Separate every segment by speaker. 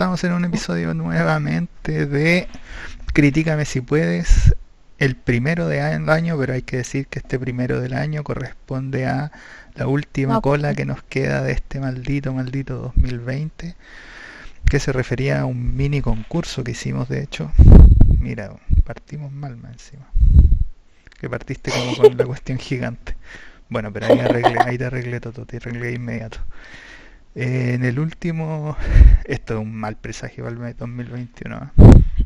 Speaker 1: estamos en un episodio nuevamente de Critícame si puedes, el primero de año, pero hay que decir que este primero del año corresponde a la última cola que nos queda de este maldito, maldito 2020, que se refería a un mini concurso que hicimos, de hecho. Mira, partimos mal más encima. Que partiste como con la cuestión gigante. Bueno, pero ahí, arreglé, ahí te arreglé todo, te arreglé inmediato. Eh, en el último, esto es un mal presagio para el 2021.
Speaker 2: ¿eh?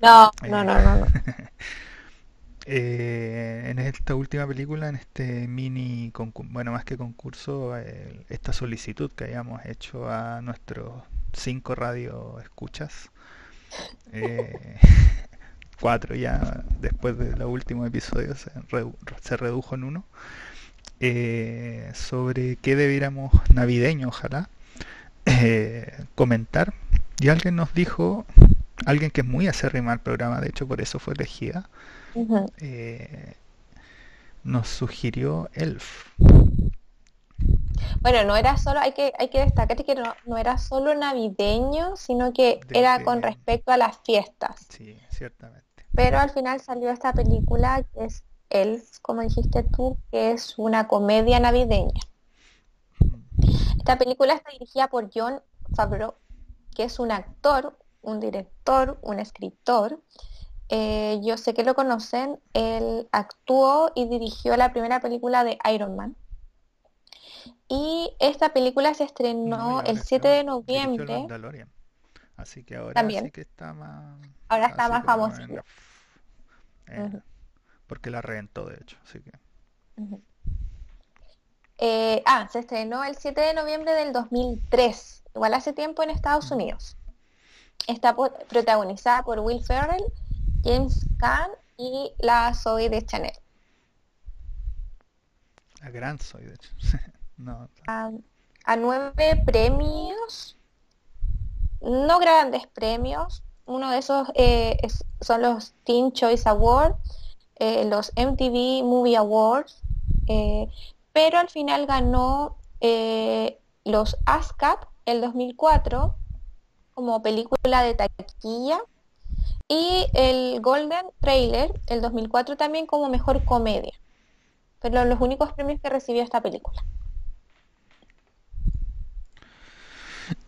Speaker 2: No, no, no, no. no.
Speaker 1: eh, en esta última película, en este mini, bueno, más que concurso, eh, esta solicitud que habíamos hecho a nuestros cinco radio escuchas, eh, cuatro ya después de los últimos episodios se, se redujo en uno, eh, sobre qué debiéramos navideño, ojalá, eh, comentar. Y alguien nos dijo, alguien que es muy acérrima al programa, de hecho por eso fue elegida, eh, nos sugirió Elf.
Speaker 2: Bueno, no era solo, hay que, hay que destacar que no, no era solo navideño, sino que
Speaker 1: De
Speaker 2: era con respecto a las fiestas.
Speaker 1: Sí, ciertamente.
Speaker 2: Pero al final salió esta película que es Elf, como dijiste tú, que es una comedia navideña. Esta película está dirigida por John Favreau, que es un actor, un director, un escritor. Eh, yo sé que lo conocen, él actuó y dirigió la primera película de Iron Man. Y esta película se estrenó el
Speaker 1: está-
Speaker 2: 7 de noviembre.
Speaker 1: Así que ahora
Speaker 2: También.
Speaker 1: sí que está más.
Speaker 2: Ahora está más
Speaker 1: la- eh,
Speaker 2: Ujú.
Speaker 1: Porque la reventó, de hecho. Así que.
Speaker 2: Eh, ah, se estrenó el 7 de noviembre del 2003, igual hace tiempo en Estados Unidos. Está protagonizada por Will Ferrell, James Caan y la Zoe de Chanel.
Speaker 1: La gran soy, de no,
Speaker 2: A, a nueve premios, no grandes premios. Uno de esos eh, es- son los Teen Choice Awards, eh, los MTV Movie Awards, eh, pero al final ganó eh, los ASCAP el 2004 como película de taquilla y el Golden Trailer el 2004 también como mejor comedia. Pero los únicos premios que recibió esta película.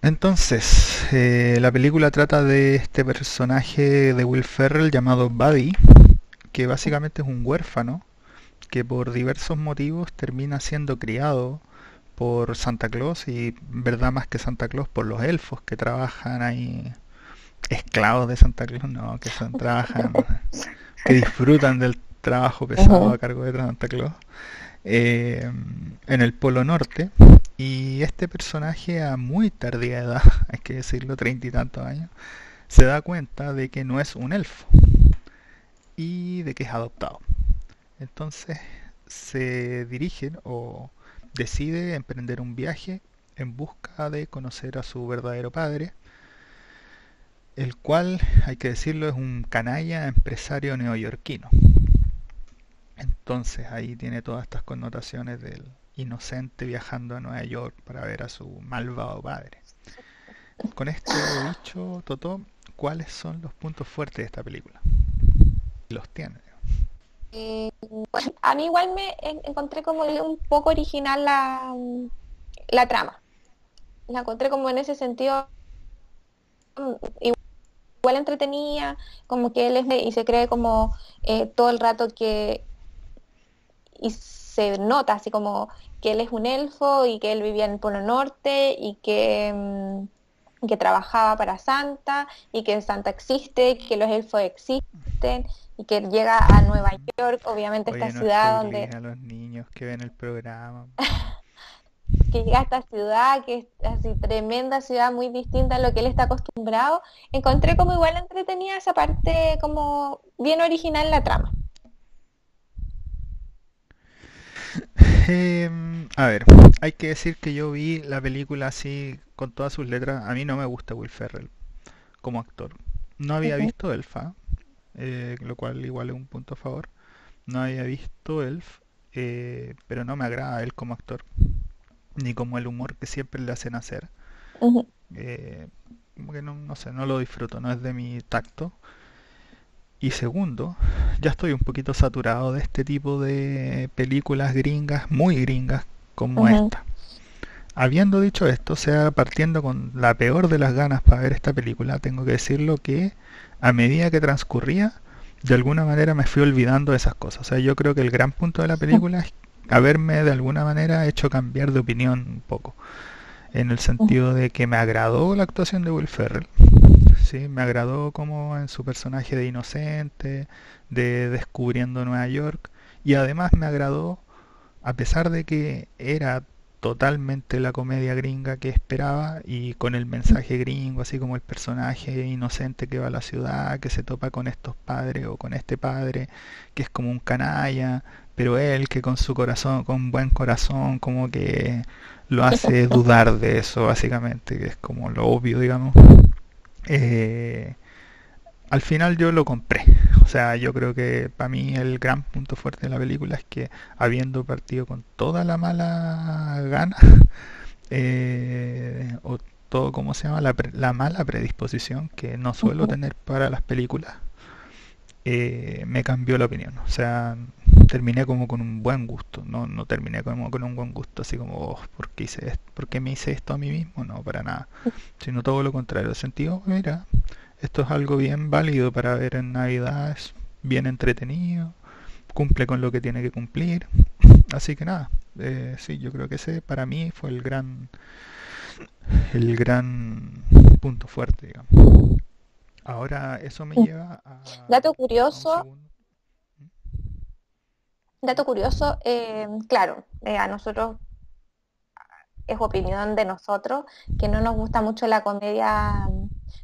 Speaker 1: Entonces, eh, la película trata de este personaje de Will Ferrell llamado Buddy, que básicamente es un huérfano que por diversos motivos termina siendo criado por Santa Claus y, verdad más que Santa Claus, por los elfos que trabajan ahí, esclavos de Santa Claus, no, que son, trabajan, que disfrutan del trabajo pesado a cargo de Santa Claus, eh, en el Polo Norte. Y este personaje a muy tardía edad, hay que decirlo, treinta y tantos años, se da cuenta de que no es un elfo y de que es adoptado. Entonces se dirigen o decide emprender un viaje en busca de conocer a su verdadero padre, el cual, hay que decirlo, es un canalla empresario neoyorquino. Entonces ahí tiene todas estas connotaciones del inocente viajando a Nueva York para ver a su malvado padre. Con esto dicho, Toto, ¿cuáles son los puntos fuertes de esta película? Los tiene.
Speaker 2: Eh, a mí igual me en- encontré como un poco original la, la trama. La encontré como en ese sentido mm, igual entretenida, como que él es y se cree como eh, todo el rato que y se nota así como que él es un elfo y que él vivía en el Polo Norte y que, mm, que trabajaba para Santa y que Santa existe, que los elfos existen y que llega a Nueva York, obviamente
Speaker 1: Oye,
Speaker 2: esta
Speaker 1: no
Speaker 2: ciudad donde
Speaker 1: a los niños que ven el programa.
Speaker 2: que llega a esta ciudad que es así tremenda ciudad muy distinta a lo que él está acostumbrado. Encontré como igual entretenida esa parte como bien original la trama.
Speaker 1: Em, a ver, hay que decir que yo vi la película así con todas sus letras. A mí no me gusta Will Ferrell como actor. No había
Speaker 2: Ujú.
Speaker 1: visto Elfa, eh, lo cual igual es un punto a favor. No había visto Elf, eh, pero no me agrada él como actor, ni como el humor que siempre le hacen hacer. Eh, como que no, no sé, no lo disfruto, no es de mi tacto. Y segundo, ya estoy un poquito saturado de este tipo de películas gringas, muy gringas, como esta. Habiendo dicho esto, o sea, partiendo con la peor de las ganas para ver esta película, tengo que decirlo que a medida que transcurría, de alguna manera me fui olvidando de esas cosas. O sea, yo creo que el gran punto de la película es haberme de alguna manera hecho cambiar de opinión un poco. En el sentido de que me agradó la actuación de Will Ferrell. Sí, me agradó como en su personaje de inocente, de descubriendo Nueva York. Y además me agradó, a pesar de que era totalmente la comedia gringa que esperaba y con el mensaje gringo, así como el personaje inocente que va a la ciudad, que se topa con estos padres o con este padre, que es como un canalla, pero él que con su corazón, con buen corazón, como que lo hace dudar de eso, básicamente, que es como lo obvio, digamos. Eh, al final yo lo compré. O sea, yo creo que para mí el gran punto fuerte de la película es que habiendo partido con toda la mala gana, eh, o todo, ¿cómo se llama? La, la mala predisposición que no suelo tener para las películas, eh, me cambió la opinión. O sea, terminé como con un buen gusto. No, no terminé como con un buen gusto, así como, "Oh, ¿por qué hice esto? ¿Por qué me hice esto a mí mismo? No, para nada. Sino todo lo contrario. Sentí, "Oh, mira, esto es algo bien válido para ver en Navidad, es bien entretenido, cumple con lo que tiene que cumplir. Así que nada, eh, sí, yo creo que ese para mí fue el gran, el gran punto fuerte, digamos. Ahora eso me lleva a,
Speaker 2: Dato
Speaker 1: a un
Speaker 2: curioso,
Speaker 1: segundo.
Speaker 2: dato curioso, eh, claro, eh, a nosotros es opinión de nosotros que no nos gusta mucho la comedia mm,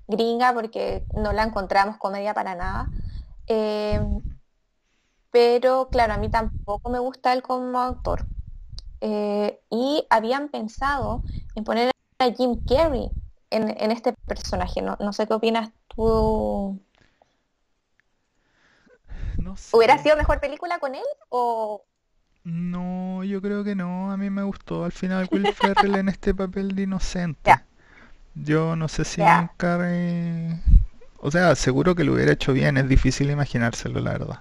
Speaker 2: gringa porque no la encontramos comedia para nada. Eh, pero claro, a mí tampoco me gusta él como actor. Eh, y habían pensado en poner a Jim Carrey en, en este personaje. No, no sé qué opinas tú.
Speaker 1: No
Speaker 2: ¿Hubiera
Speaker 1: sé.
Speaker 2: sido mejor película con él? O
Speaker 1: No, yo creo que no. A mí me gustó al final Will Ferrell en este papel de inocente. Yo no sé si Jim
Speaker 2: ya.
Speaker 1: Carrey... O sea, seguro que lo hubiera hecho bien, es difícil imaginárselo, la verdad.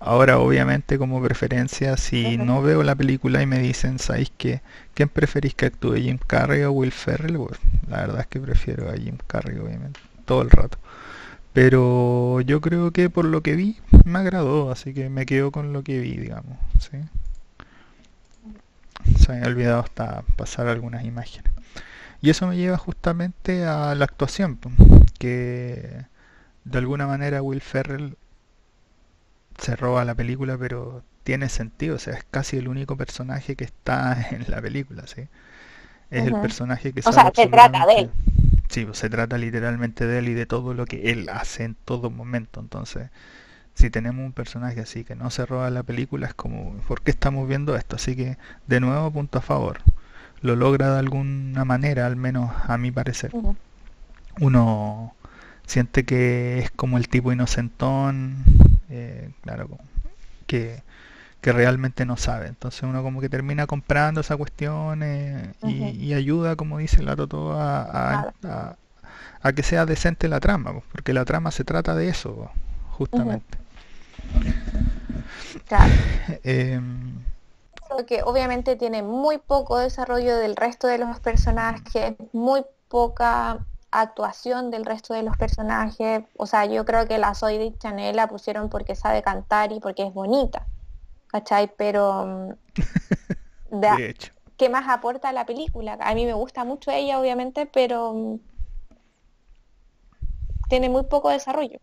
Speaker 1: Ahora, obviamente, como preferencia, si no veo la película y me dicen, ¿sabéis qué? ¿Quién preferís que actúe, Jim Carrey o Will Ferrell? Pues, la verdad es que prefiero a Jim Carrey, obviamente, todo el rato. Pero yo creo que por lo que vi, me agradó, así que me quedo con lo que vi, digamos, ¿sí? Se me había olvidado hasta pasar algunas imágenes. Y eso me lleva justamente a la actuación, que de alguna manera Will Ferrell se roba la película, pero tiene sentido, o sea, es casi el único personaje que está en la película, ¿sí? Es el personaje que
Speaker 2: O sea, se trata de él.
Speaker 1: Sí, pues se trata literalmente de él y de todo lo que él hace en todo momento. Entonces, si tenemos un personaje así que no se roba la película, es como, ¿por qué estamos viendo esto? Así que, de nuevo, punto a favor. Lo logra de alguna manera, al menos a mi parecer. Uno siente que es como el tipo inocentón, eh, claro, que, que realmente no sabe. Entonces uno como que termina comprando esa cuestión eh, y, ayuda, como dice la Totó, a, a-
Speaker 2: Nada.
Speaker 1: a- a que sea decente la trama, porque la trama se trata de eso, justamente.
Speaker 2: Claro.
Speaker 1: Em,
Speaker 2: que obviamente tiene muy poco desarrollo del resto de los personajes, muy poca actuación del resto de los personajes. O sea, yo creo que la Zoe de Chanel la pusieron porque sabe cantar y porque es bonita, ¿cachai? Pero mm, de-
Speaker 1: de hecho.
Speaker 2: ¿qué más aporta a la película? A mí me gusta mucho ella, obviamente, pero mm, tiene muy poco desarrollo.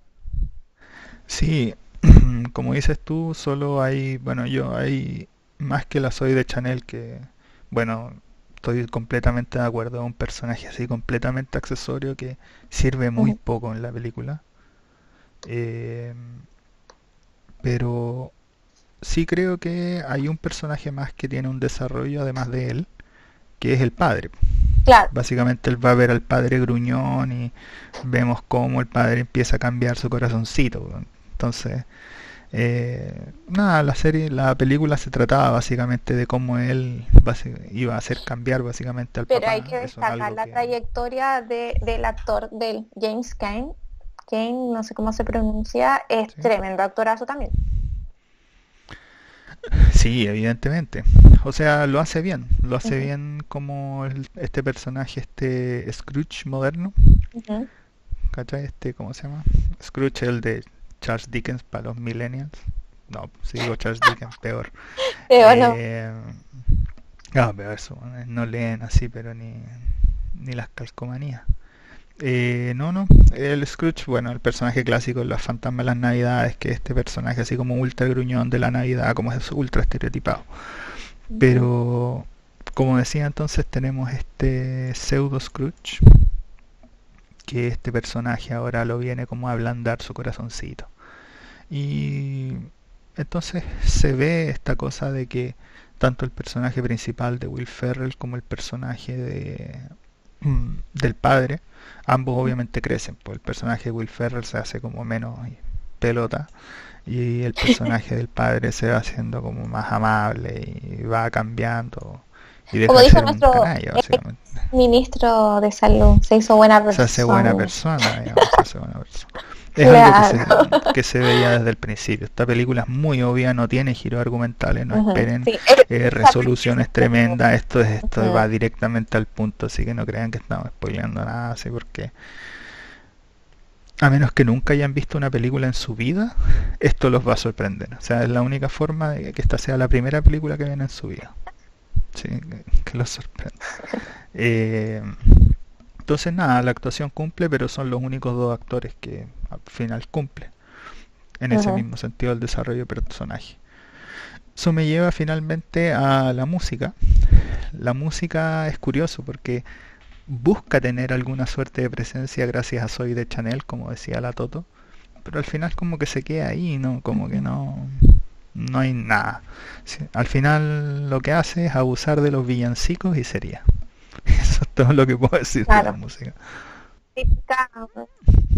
Speaker 1: Sí, como dices tú, solo hay, bueno, yo hay más que la soy de Chanel que, bueno, estoy completamente de acuerdo, es un personaje así completamente accesorio que sirve muy poco en la película. Eh, pero sí creo que hay un personaje más que tiene un desarrollo además de él, que es el padre.
Speaker 2: Claro.
Speaker 1: Básicamente él va a ver al padre gruñón y vemos cómo el padre empieza a cambiar su corazoncito. Entonces, Eh, nada, la serie, la película se trataba básicamente de cómo él iba a hacer cambiar básicamente al
Speaker 2: Pero hay que destacar la trayectoria de, del actor del James Kane, Kane, no sé cómo se pronuncia, es tremendo actorazo también.
Speaker 1: Sí, evidentemente. O sea, lo hace bien. Lo hace bien como este personaje, este Scrooge moderno. ¿Cachai? Este, ¿cómo se llama? Scrooge, el de Charles Dickens para los millennials. No, si digo Charles Dickens, peor.
Speaker 2: Peor, no. Eh,
Speaker 1: no, peor eso. No leen así, pero ni, ni las calcomanías. Eh, no, no, el Scrooge, bueno, el personaje clásico de las fantasmas de las navidades, que este personaje así como ultra gruñón de la navidad, como es ultra estereotipado. Pero, como decía entonces, tenemos este pseudo Scrooge, que este personaje ahora lo viene como a ablandar su corazoncito. Y entonces se ve esta cosa de que tanto el personaje principal de Will Ferrell como el personaje de, del padre, ambos obviamente crecen, pues el personaje de Will Ferrell se hace como menos pelota y el personaje del padre se va haciendo como más amable y va cambiando y
Speaker 2: deja como dijo nuestro ministro de salud se hizo buena persona
Speaker 1: se hace buena persona digamos, se hace buena persona es algo que se, veía desde el principio. Esta película es muy obvia, no tiene giros argumentales, no esperen eh, resoluciones tremendas. Esto es esto va directamente al punto, así que no crean que estamos spoileando nada, así porque a menos que nunca hayan visto una película en su vida, esto los va a sorprender. O sea, es la única forma de que esta sea la primera película que ven en su vida. Sí, que, los sorprenda. Eh, entonces nada, la actuación cumple, pero son los únicos dos actores que al final cumple. En ese mismo sentido el desarrollo de personaje. Eso me lleva finalmente a la música. La música es curioso porque busca tener alguna suerte de presencia gracias a Soy de Chanel, como decía la Toto, pero al final como que se queda ahí, ¿no? Como que no, no hay nada. al final lo que hace es abusar de los villancicos y sería. Eso es todo lo que puedo decir de la música.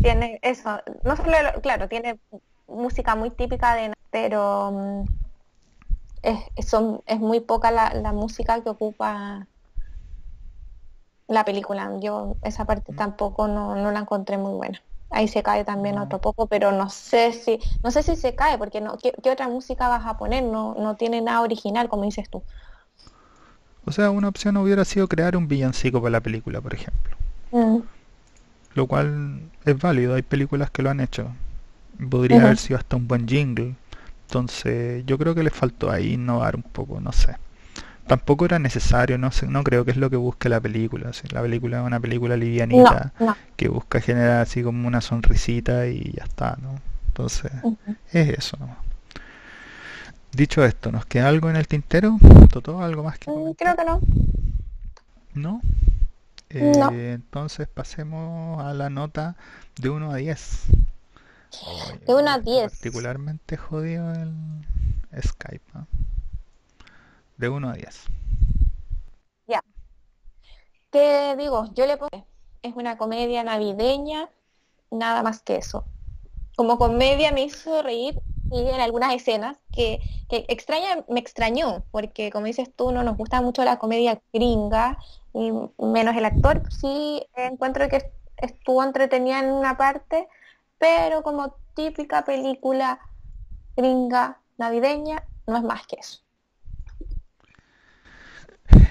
Speaker 2: Tiene eso, no solo, claro, tiene música muy típica de, pero mm, es, son, es muy poca la, la, música que ocupa la película. Yo esa parte mm. tampoco no, no la encontré muy buena. Ahí se cae también otro poco, pero no sé si, no sé si se cae, porque no, ¿qué, otra música vas a poner? No, no tiene nada original, como dices tú.
Speaker 1: O sea, una opción hubiera sido crear un villancico para la película, por ejemplo. Mm. Lo cual es válido, hay películas que lo han hecho. Podría haber sido hasta un buen jingle. Entonces, yo creo que le faltó ahí innovar un poco, no sé. Tampoco era necesario, no sé, no creo que es lo que busque la película. La película es una película livianita que busca generar así como una sonrisita y ya está, ¿no? Entonces, es eso nomás. Dicho esto, ¿nos queda algo en el tintero? ¿Todo algo más que
Speaker 2: mm, Creo que no.
Speaker 1: ¿No? Eh, entonces pasemos a la nota de 1 a 10.
Speaker 2: de 1 a 10.
Speaker 1: Particularmente jodido el Skype. De 1 a 10.
Speaker 2: Ya. Te digo, yo le pongo... Es una comedia navideña, nada más que eso. Como comedia me hizo reír y en algunas escenas que, extraña, me extrañó, porque como dices tú, no nos gusta mucho la comedia gringa, y menos el actor, sí encuentro que estuvo entretenida en una parte, pero como típica película gringa navideña, no es más que eso.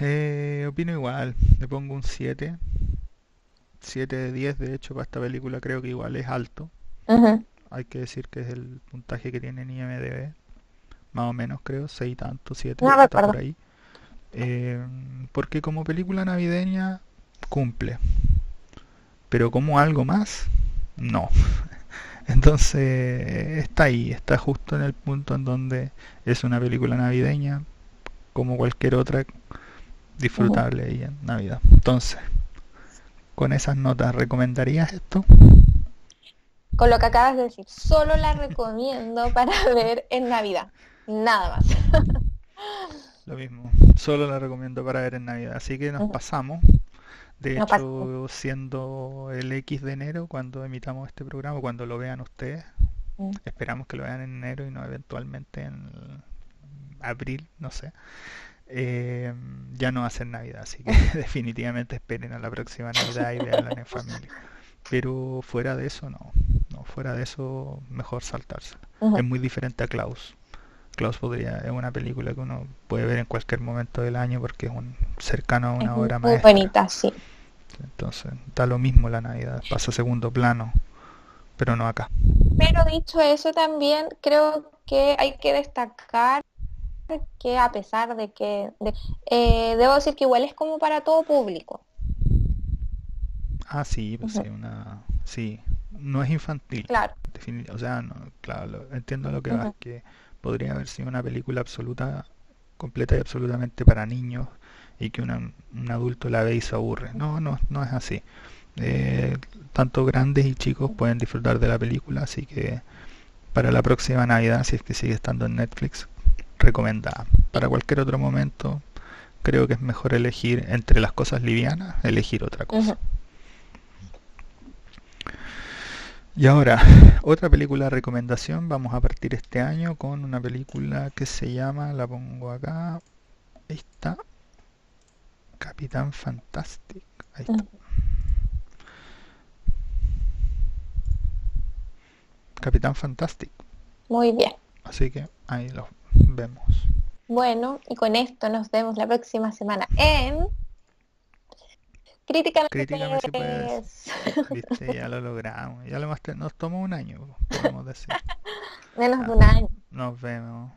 Speaker 1: Eh, opino igual, le pongo un 7. 7 de 10, de hecho, para esta película creo que igual es alto hay que decir que es el puntaje que tiene en IMDB, más o menos creo, 6 tanto, 7, por ahí. Eh, porque como película navideña cumple, pero como algo más, no. Entonces está ahí, está justo en el punto en donde es una película navideña, como cualquier otra, disfrutable ahí en Navidad. Entonces, con esas notas, ¿recomendarías esto?
Speaker 2: con lo que acabas de decir. Solo la recomiendo para ver en Navidad. Nada más.
Speaker 1: Lo mismo. Solo la recomiendo para ver en Navidad. Así que nos pasamos. De hecho, siendo el X de enero, cuando emitamos este programa, cuando lo vean ustedes. Esperamos que lo vean en enero y no eventualmente en abril, no sé. Eh, ya no va a ser Navidad, así que definitivamente esperen a la próxima Navidad y veanla en familia. Pero fuera de eso, no. no fuera de eso, mejor saltársela.
Speaker 2: Ujú.
Speaker 1: Es muy diferente a Klaus. Klaus podría, es una película que uno puede ver en cualquier momento del año porque es un cercano a
Speaker 2: Es
Speaker 1: una
Speaker 2: muy
Speaker 1: obra maestra.
Speaker 2: bonita, sí.
Speaker 1: Entonces, da lo mismo la Navidad, pasa a segundo plano, pero no acá.
Speaker 2: Pero dicho eso, también creo que hay que destacar que a pesar de que, de- eh, debo decir que igual es como para todo público.
Speaker 1: Ah, sí, pues sí, una, sí, no es infantil,
Speaker 2: Claro.
Speaker 1: o sea, no, claro, lo- entiendo lo que vas,
Speaker 2: Ujú.
Speaker 1: que podría haber sido una película absoluta, completa y absolutamente para niños y que una- un adulto la ve y se aburre. No, no, no es así. Eh, tanto grandes y chicos pueden disfrutar de la película, así que para la próxima Navidad, si es que sigue estando en Netflix, recomendada. Para cualquier otro momento, creo que es mejor elegir entre las cosas livianas, elegir otra cosa. Y ahora, otra película de recomendación, vamos a partir este año con una película que se llama, la pongo acá, ahí está, Capitán Fantastic, ahí está. Capitán Fantastic,
Speaker 2: Muy bien.
Speaker 1: así que ahí lo vemos.
Speaker 2: Bueno, y con esto nos vemos la próxima semana en Críticamente
Speaker 1: Críticame si puedes.
Speaker 2: Puedes.
Speaker 1: Viste, ya lo logramos, ya lo hemos nos tomó un año, podemos decir.
Speaker 2: Menos de
Speaker 1: Ah,
Speaker 2: un año.
Speaker 1: nos vemos.